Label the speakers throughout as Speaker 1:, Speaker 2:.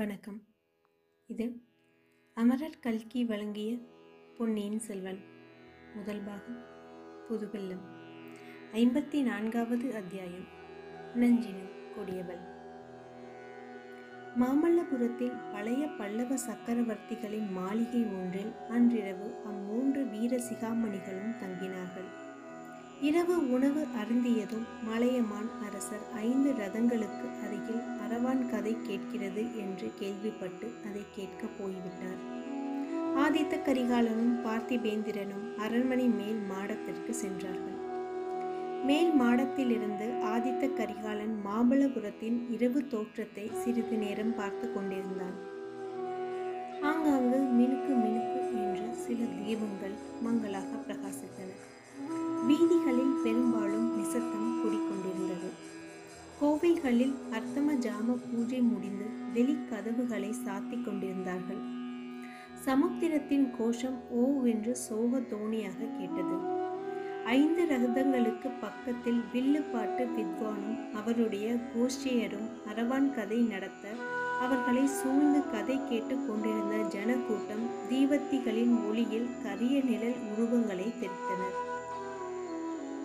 Speaker 1: வணக்கம். இது அமரர் கல்கி வழங்கிய பொன்னியின் செல்வன். முதல் பாகம் புதுவெல்லம் ஐம்பத்தி நான்காவது அத்தியாயம் நஞ்சினம் கொடியவள். மாமல்லபுரத்தில் பழைய பல்லவ சக்கரவர்த்திகளின் மாளிகை ஒன்றில் அன்றிரவு அம்மூன்று வீர சிகாமணிகளும் தங்கினார்கள். இரவு உணவு அருந்தியதும் மலையமான் அரசர் ஐந்து ரதங்களுக்கு அருகில் அரவான் கதை கேட்கிறது என்று கேள்விப்பட்டு அதை கேட்க போய்விட்டார். ஆதித்த கரிகாலனும் பார்த்திபேந்திரனும் அரண்மனை மேல் மாடத்திற்கு சென்றார்கள். மேல் மாடத்திலிருந்து ஆதித்த கரிகாலன் மாமல்லபுரத்தின் இரவு தோற்றத்தை சிறிது நேரம் பார்த்து கொண்டிருந்தான். ஆங்காங்கு மினுக்கு மினுக்கு என்ற சில தீபங்கள் மங்களாக பிரகாசித்தன. வீதிகளில் பெரும்பாலும் நிசத்தம் குடிக்கொண்டிருந்தது. கோவில்களில் அர்த்தம ஜாம பூஜை முடிந்து வெளி கதவுகளை சாத்தி கொண்டிருந்தார்கள். சமுத்திரத்தின் கோஷம் ஓவென்று சோக தோணியாக கேட்டது. ஐந்து ரகதங்களுக்கு பக்கத்தில் வில்லுப்பாட்டு வித்வானும் அவருடைய கோஷ்டியரும் அரவான் கதை நடத்த அவர்களை சூழ்ந்து கதை கேட்டு கொண்டிருந்த ஜனக்கூட்டம் தீவத்திகளின் ஒளியில் கரிய நிழல் உருவங்களை தெரித்தனர்.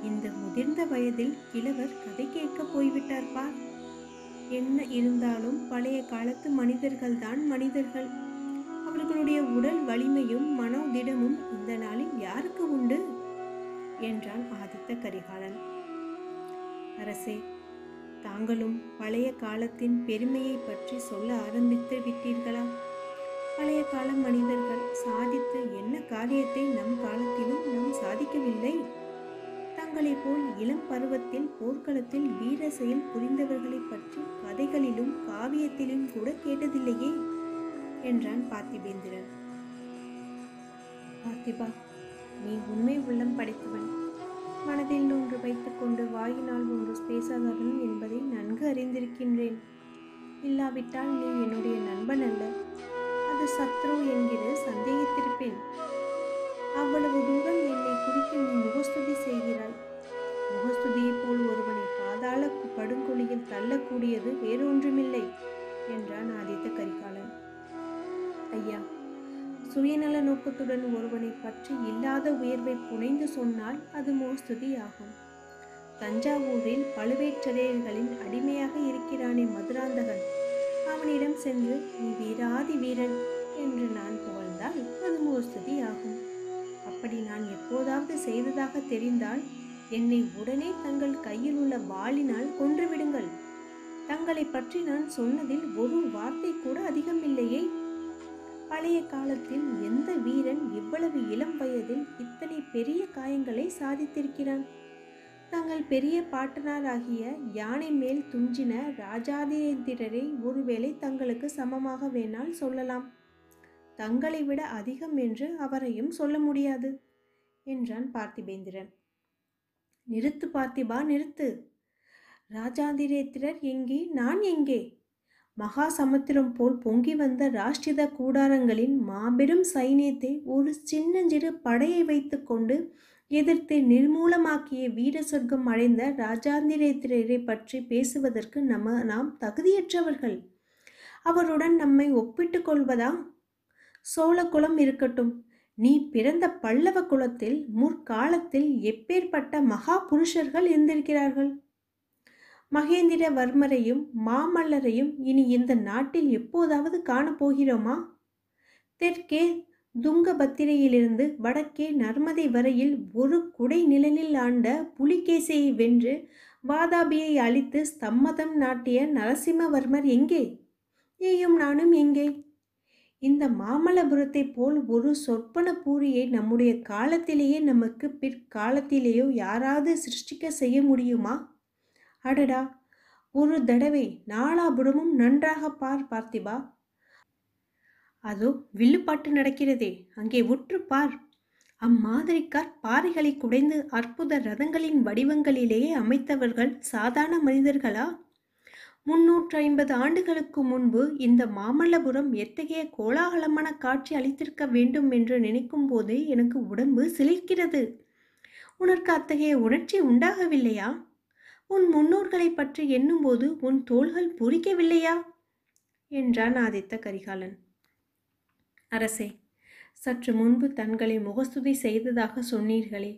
Speaker 1: இந்த முதிர்ந்த வயதில் கிழவர் கதை கேட்க போய்விட்டார் பார் என்ன இருந்தாலும் பழைய காலத்து மனிதர்கள்தான் மனிதர்கள். அவர்களுடைய உடல் வலிமையும் மனோதிடமும் இந்த நாளில் யாருக்கு உண்டு? என்றான் ஆதித்த கரிகாலன். அரசே தாங்களும் பழைய காலத்தின் பெருமையை பற்றி சொல்ல ஆரம்பித்து விட்டீர்களா? பழைய கால மனிதர்கள் சாதித்து என்ன காரியத்தை நம் காலத்திலும் நாம் சாதிக்கவில்லை? தங்களைப் போல் இளம் பருவத்தில் போர்க்களத்தில் வீர செயல் புரிந்தவர்களை பற்றி கதைகளிலும் காவியத்திலும் கூட கேட்டதில்லையே? என்றான் பார்த்திபேந்திரன். பார்த்திபா நீ உண்மை உள்ளம் படைத்தவன். மனதில் ஒன்று வைத்துக்கொண்டு வாயினால் ஒன்று பேசாதவன் என்பதை நன்கு அறிந்திருக்கின்றேன். இல்லாவிட்டால் நீ என்னுடைய நண்பன் அல்ல. அது சத்ரு என்கிற சந்தேகித்திருப்பேன் அவ்வளவு தூரம் என்னை தள்ளக்கூடியது வேறொன்றுமில்லை என்றான் ஆதித்த கரிகாலன். ஐயா சுயநல நோக்கத்துடன் ஒருவனை பற்றி இல்லாத உயர்வை புனைந்து சொன்னால் அது மோஸ்துதியாகும். ஆகும் தஞ்சாவூரில் பழுவேற்றரையர்களின் அடிமையாக இருக்கிறானே மதுராந்தகன். அவனிடம் சென்று நீ வீராதி வீரன் என்று நான் புகழ்ந்தால் அது மோஸ்துதியாகும். ஆகும் அப்படி நான் எப்போதாவது செய்ததாக தெரிந்தால் என்னை உடனே தங்கள் கையில் உள்ள வாளினால் கொன்றுவிடுங்கள் தங்களை பற்றி நான் சொன்னதில் ஒரு வார்த்தை கூட அதிகமில்லையே. பழைய காலத்தில் எந்த வீரன் இவ்வளவு இளம் வயதில் இத்தனை பெரிய காயங்களை சாதித்திருக்கிறான்? தங்கள் பெரிய பாட்டனாராகிய யானை மேல் துஞ்சின ராஜாதேந்திரரை ஒருவேளை தங்களுக்கு சமமாக வேணால் சொல்லலாம். தங்களை விட அதிகம் என்று அவரையும் சொல்ல முடியாது என்றான் பார்த்திபேந்திரன். நிறுத்து பார்த்திபா நிறுத்து! ராஜாதிரேத்திரர் எங்கே? நான் எங்கே? மகா சமுத்திரம் போல் பொங்கி வந்த ராஷ்டிர கூடாரங்களின் மாபெரும் சைனியத்தை ஒரு சின்னஞ்சிறு படையை வைத்துக்கொண்டு எதிர்த்து நிர்மூலமாக்கிய வீர சொர்க்கம் அடைந்த ராஜாந்திரேத்திரரை பற்றி பேசுவதற்கு நம்ம நாம் தகுதியற்றவர்கள். அவருடன் நம்மை ஒப்பிட்டு கொள்வதா? சோழ குலம் இருக்கட்டும். நீ பிறந்த பல்லவ குலத்தில் முற்காலத்தில் எப்பேற்பட்ட மகா புருஷர்கள் இருந்திருக்கிறார்கள்? மகேந்திரவர்மரையும் மாமல்லரையும் இனி இந்த நாட்டில் எப்போதாவது காணப்போகிறோமா? தெற்கே துங்கபத்திரையிலிருந்து வடக்கே நர்மதை வரையில் ஒரு குடை நிழலில் ஆண்ட புலிகேசியை வென்று வாதாபியை அழித்து ஸ்தம்மதம் நாட்டிய நரசிம்மவர்மர் எங்கே? நீயும் நானும் எங்கே? இந்த மாமல்லபுரத்தைப் போல் ஒரு சொற்பன பூரியை நம்முடைய காலத்திலேயே நமக்கு பிற்காலத்திலேயோ யாராவது சிருஷ்டிக்க செய்ய முடியுமா? அடடா. ஒரு தடவை நாலாபுடமும் நன்றாக பார் பார்த்திபா. அதோ வில்லுப்பாட்டு நடக்கிறதே. அங்கே உற்று பார். அம்மாதிரிக்கார் பாறைகளை குடைந்து அற்புத ரதங்களின் வடிவங்களிலேயே அமைத்தவர்கள் சாதாரண மனிதர்களா? முன்னூற்று ஐம்பது ஆண்டுகளுக்கு முன்பு இந்த மாமல்லபுரம் எத்தகைய கோலாகலமான காட்சி அளித்திருக்க வேண்டும் என்று நினைக்கும் போது எனக்கு உடம்பு சிலிர்க்கிறது. உனக்கு அத்தகைய உணர்ச்சி உண்டாகவில்லையா? உன் முன்னோர்களை பற்றி எண்ணும்போது உன் தோள்கள் பூரிக்கவில்லையா என்றான் ஆதித்த கரிகாலன். அரசே சற்று முன்பு தங்களை முகஸ்துதி செய்ததாக சொன்னீர்களே.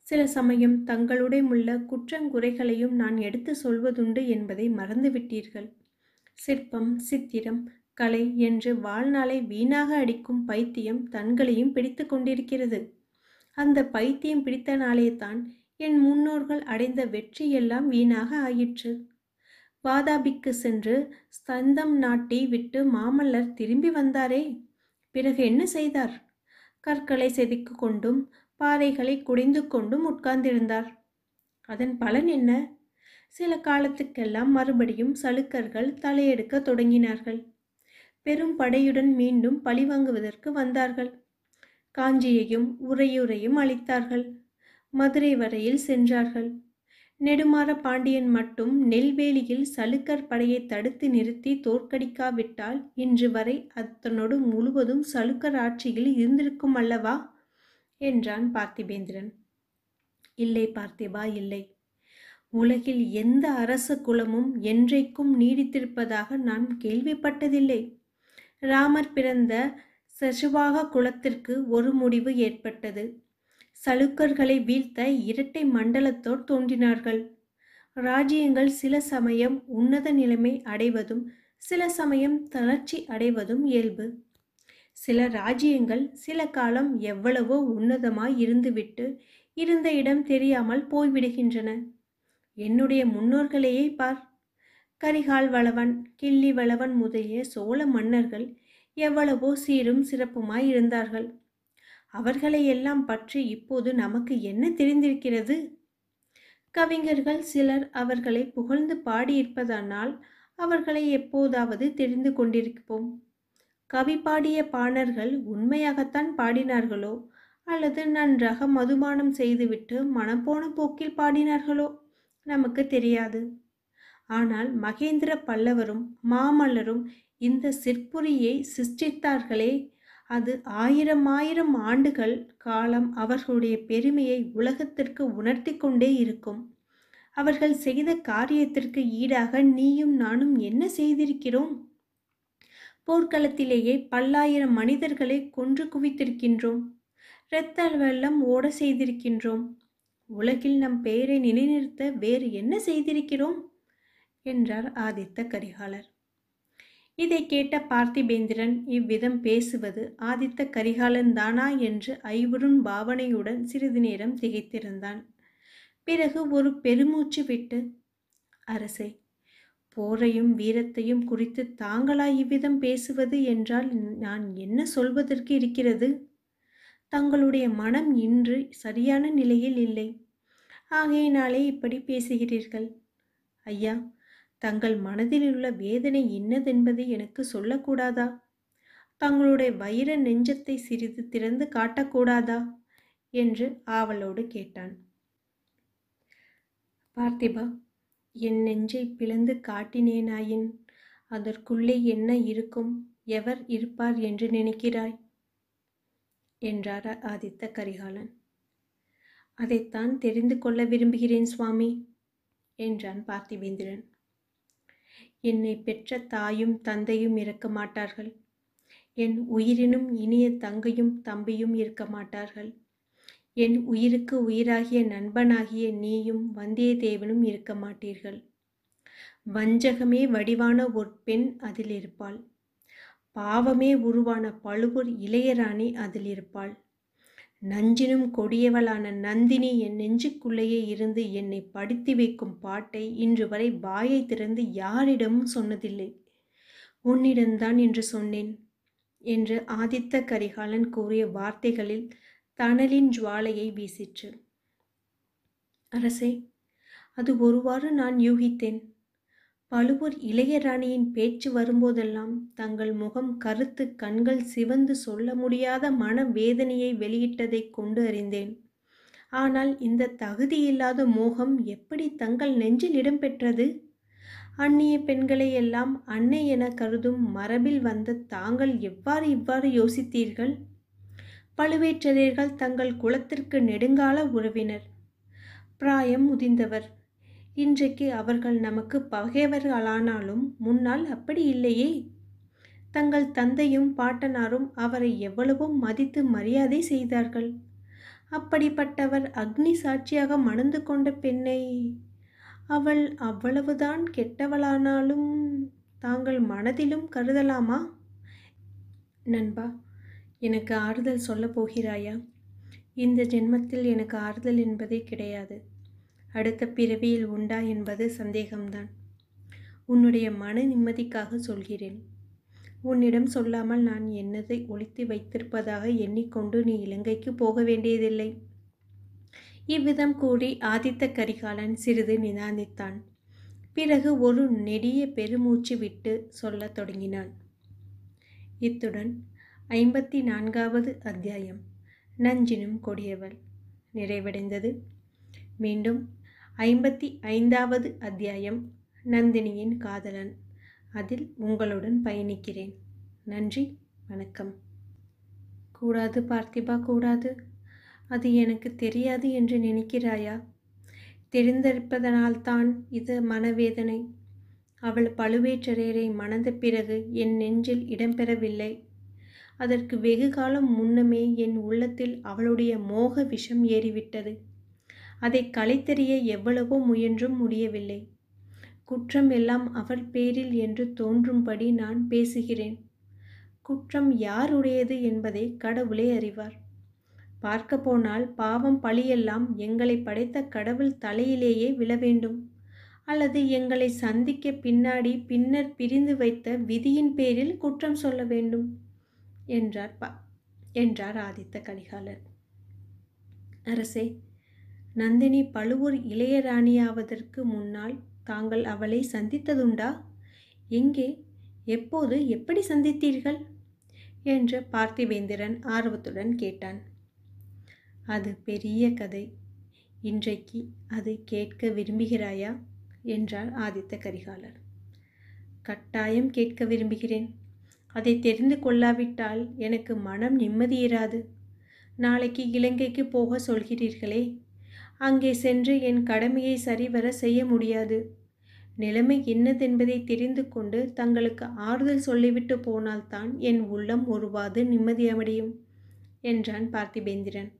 Speaker 1: சில சமயம் தங்களுடன் உள்ள குற்றங்குறைகளையும் நான் எடுத்து சொல்வதுண்டு என்பதை மறந்துவிட்டீர்கள். சிற்பம் சித்திரம் கலை என்று வாழ்நாளை வீணாக அடிக்கும் பைத்தியம் தங்களையும் பிடித்து கொண்டிருக்கிறது. அந்த பைத்தியம் பிடித்த நாளே தான் என் முன்னோர்கள் அடைந்த வெற்றியெல்லாம் வீணாக ஆயிற்று. வாதாபிக்கு சென்று ஸ்தந்தம் நாட்டி விட்டு மாமல்லர் திரும்பி வந்தாரே? பிறகு என்ன செய்தார்? கற்களை செதுக்கு கொண்டும் பாறைகளை குடைந்து கொண்டும் உட்கார்ந்திருந்தார். அதன் பலன் என்ன? சில காலத்துக்கெல்லாம் மறுபடியும் சலுக்கர்கள் தலையெடுக்க தொடங்கினார்கள். பெரும் படையுடன் மீண்டும் பழிவாங்குவதற்கு வந்தார்கள். காஞ்சியையும் உறையுறையும் அளித்தார்கள் மதுரை வரையில் சென்றார்கள். நெடுமாற பாண்டியன் மட்டும் நெல்வேலியில் சலுக்கர் படையை தடுத்து நிறுத்தி தோற்கடிக்காவிட்டால் இன்று வரை அத்தனோடு முழுவதும் சலுக்கர் ஆட்சியில் இருந்திருக்கும் அல்லவா? என்றான் பார்த்திபேந்திரன். இல்லை பார்த்திபா இல்லை. உலகில் எந்த அரச குலமும் என்றைக்கும் நீடித்திருப்பதாக நான் கேள்விப்பட்டதில்லை. ராமர் பிறந்த சசுவாக குலத்திற்கு ஒரு முடிவு ஏற்பட்டது. சலுக்கர்களை வீழ்த்த இரட்டை மண்டலத்தோர் தோன்றினார்கள். ராஜ்யங்கள் சில சமயம் உன்னத நிலைமை அடைவதும் சில சமயம் தளர்ச்சி அடைவதும் இயல்பு. சில ராஜ்யங்கள் சில காலம் எவ்வளவோ உன்னதமாய் இருந்துவிட்டு இருந்த இடம் தெரியாமல் போய்விடுகின்றன. என்னுடைய முன்னோர்களையே பார். கரிகால் வளவன் கிள்ளி வளவன் முதலிய சோழ மன்னர்கள் எவ்வளவோ சீரும் சிறப்புமாய் இருந்தார்கள். அவர்களை எல்லாம் பற்றி இப்போது நமக்கு என்ன தெரிந்திருக்கிறது? கவிஞர்கள் சிலர் அவர்களை புகழ்ந்து பாடியிருப்பதனால் அவர்களை எப்போதாவது தெரிந்து கொண்டிருப்போம். கவி பாடிய பாணர்கள் உண்மையாகத்தான் பாடினார்களோ? அல்லது நன்றாக மதுபானம் செய்துவிட்டு மனப்போன போக்கில் பாடினார்களோ? நமக்கு தெரியாது. ஆனால் மகேந்திர பல்லவரும் மாமல்லரும் இந்த சிற்புரியை சிருஷ்டித்தார்களே அது ஆயிரம் ஆயிரம் ஆண்டுகள் காலம் அவர்களுடைய பெருமையை உலகத்திற்கு உணர்த்தி கொண்டே இருக்கும். அவர்கள் செய்த காரியத்திற்கு ஈடாக நீயும் நானும் என்ன செய்திருக்கிறோம்? போர்க்களத்திலேயே பல்லாயிரம் மனிதர்களை கொன்று குவித்திருக்கின்றோம். இரத்த வெள்ளம் ஓட செய்திருக்கின்றோம். உலகில் நம் பெயரை நிலைநிறுத்த வேறு என்ன செய்திருக்கிறோம்? என்றார் ஆதித்த கரிகாலர். இதை கேட்ட பார்த்திபேந்திரன் இவ்விதம் பேசுவது ஆதித்த கரிகாலன் தானா என்று ஐவரும் பாவனையுடன் சிறிது நேரம் திகைத்திருந்தான். பிறகு ஒரு பெருமூச்சு விட்டு அரசே போரையும் வீரத்தையும் குறித்து தாங்களா இவ்விதம் பேசுவது என்றால் நான் என்ன சொல்வதற்கு இருக்கிறது? தங்களுடைய மனம் இன்று சரியான நிலையில் இல்லை. ஆகையினாலே இப்படி பேசுகிறீர்கள். ஐயா தங்கள் மனதிலுள்ள வேதனை இன்னதென்பதை எனக்கு சொல்லக்கூடாதா? தங்களுடைய வைர நெஞ்சத்தை சிறிது திறந்து காட்டக்கூடாதா? என்று ஆவலோடு கேட்டான். பார்த்திபா என் நெஞ்சை பிளந்து காட்டினேனாயின் அதற்குள்ளே என்ன இருக்கும்? எவர் இருப்பார் என்று நினைக்கிறாய்? என்றார் ஆதித்த கரிகாலன். அதைத்தான் தெரிந்து கொள்ள விரும்புகிறேன் சுவாமி என்றான் பார்த்திவேந்திரன் என்னை பெற்ற தாயும் தந்தையும் இருக்க மாட்டார்கள். என் உயிரினும் இனிய தங்கையும் தம்பியும் இருக்க மாட்டார்கள். என் உயிருக்கு உயிராகிய நண்பனாகிய நீயும் வந்தியத்தேவனும் இருக்க மாட்டீர்கள். வஞ்சகமே வடிவான ஒரு பெண் அதில் இருப்பாள். பாவமே உருவான பழுவூர் இளையராணி அதில் இருப்பாள். நஞ்சினும் கொடியவளான நந்தினி என் நெஞ்சுக்குள்ளேயே இருந்து என்னை படித்து வைக்கும் பாட்டை இன்று வரை வாயை திறந்து யாரிடமும் சொன்னதில்லை. உன்னிடம்தான் என்று சொன்னேன் என்று ஆதித்த கரிகாலன் கூறிய வார்த்தைகளில் தணலின் ஜுவாலையை வீசிற்று. அரசே அது ஒருவாறு நான் யூகித்தேன். பழுவூர் இளையராணியின் பேச்சு வரும்போதெல்லாம் தங்கள் முகம் கருத்து கண்கள் சிவந்து சொல்ல முடியாத மன வேதனையை வெளியிட்டதை கொண்டு அறிந்தேன். ஆனால் இந்த தகுதியில்லாத மோகம் எப்படி தங்கள் நெஞ்சில் இடம்பெற்றது அந்நிய பெண்களை எல்லாம் அன்னை என கருதும் மரபில் வந்த தாங்கள் எவ்வாறு இவ்வாறு யோசித்தீர்கள்? பழுவேற்றரையர்கள் தங்கள் குலத்திற்கு நெடுங்கால உறவினர். பிராயம் முதிந்தவர். இன்றைக்கு அவர்கள் நமக்கு பகைவர்களானாலும் முன்னால் அப்படி இல்லையே. தங்கள் தந்தையும் பாட்டனாரும் அவரை எவ்வளவோ மதித்து மரியாதை செய்தார்கள். அப்படிப்பட்டவர் அக்னி சாட்சியாக மணந்து கொண்ட பெண்ணை அவள் அவ்வளவுதான் கெட்டவளானாலும் தாங்கள் மனதிலும் கருதலாமா? நண்பா எனக்கு ஆறுதல் சொல்லப் போகிறாயா? இந்த ஜென்மத்தில் எனக்கு ஆறுதல் என்பதே கிடையாது. அடுத்த பிறவியில் உண்டா என்பது சந்தேகம்தான். உன்னுடைய மன நிம்மதிக்காக சொல்கிறேன். உன்னிடம் சொல்லாமல் நான் என்னதை ஒழித்து வைத்திருப்பதாக எண்ணிக்கொண்டு நீ இலங்கைக்கு போக வேண்டியதில்லை. இவ்விதம் கூறி ஆதித்த கரிகாலன் சிறிது நிதானித்தான். பிறகு ஒரு நெடிய பெருமூச்சு விட்டு சொல்லத் தொடங்கினான். இத்துடன் ஐம்பத்தி நான்காவது அத்தியாயம். நஞ்சினும் கொடியவள். நிறைவடைந்தது. மீண்டும் ஐம்பத்தி ஐந்தாவது அத்தியாயம் நந்தினியின் காதலன். அதில் உங்களுடன் பயணிக்கிறேன். நன்றி வணக்கம். கூடாது பார்த்திபா கூடாது. அது எனக்கு தெரியாது என்று நினைக்கிறாயா? தெரிந்திருப்பதனால்தான் இது மனவேதனை. அவள் பழுவேற்றரையரை மணந்த பிறகு என் நெஞ்சில் இடம்பெறவில்லை. அதற்கு வெகு காலம் முன்னமே என் உள்ளத்தில் அவளுடைய மோக விஷம் ஏறிவிட்டது. அதை களைத்தெறிய எவ்வளவோ முயன்றும் முடியவில்லை. குற்றம் எல்லாம் அவள் பேரில் என்று தோன்றும்படி நான் பேசுகிறேன். குற்றம் யாருடையது என்பதை கடவுளே அறிவார். பார்க்க போனால் பாவம் பழியெல்லாம் எங்களை படைத்த கடவுள் தலையிலேயே விழ வேண்டும். அல்லது எங்களை சந்திக்க பின்னாடி பின்னர் பிரிந்து வைத்த விதியின் பேரில் குற்றம் சொல்ல வேண்டும் என்றார் ப என்றார் ஆதித்த கரிகாலர் அரசே நந்தினி பழுவூர் இளையராணியாவதற்கு முன்னால் தாங்கள் அவளை சந்தித்ததுண்டா? எங்கே? எப்போது? எப்படி சந்தித்தீர்கள்? என்று பார்த்திவேந்திரன் ஆர்வத்துடன் கேட்டான். அது பெரிய கதை. இன்றைக்கு அதை கேட்க விரும்புகிறாயா? என்றார் ஆதித்த கரிகாலர். கட்டாயம் கேட்க விரும்புகிறேன். அதை தெரிந்து கொள்ளாவிட்டால் எனக்கு மனம் நிம்மதியிராது நாளைக்கு இலங்கைக்கு போக சொல்கிறீர்களே? அங்கே சென்று என் கடமையை சரிவர செய்ய முடியாது. நிலைமை என்னதென்பதை தெரிந்து கொண்டு தங்களுக்கு ஆறுதல் சொல்லிவிட்டு போனால்தான் என் உள்ளம் ஒருவாது நிம்மதியடையும் என்றான் பார்த்திபேந்திரன்.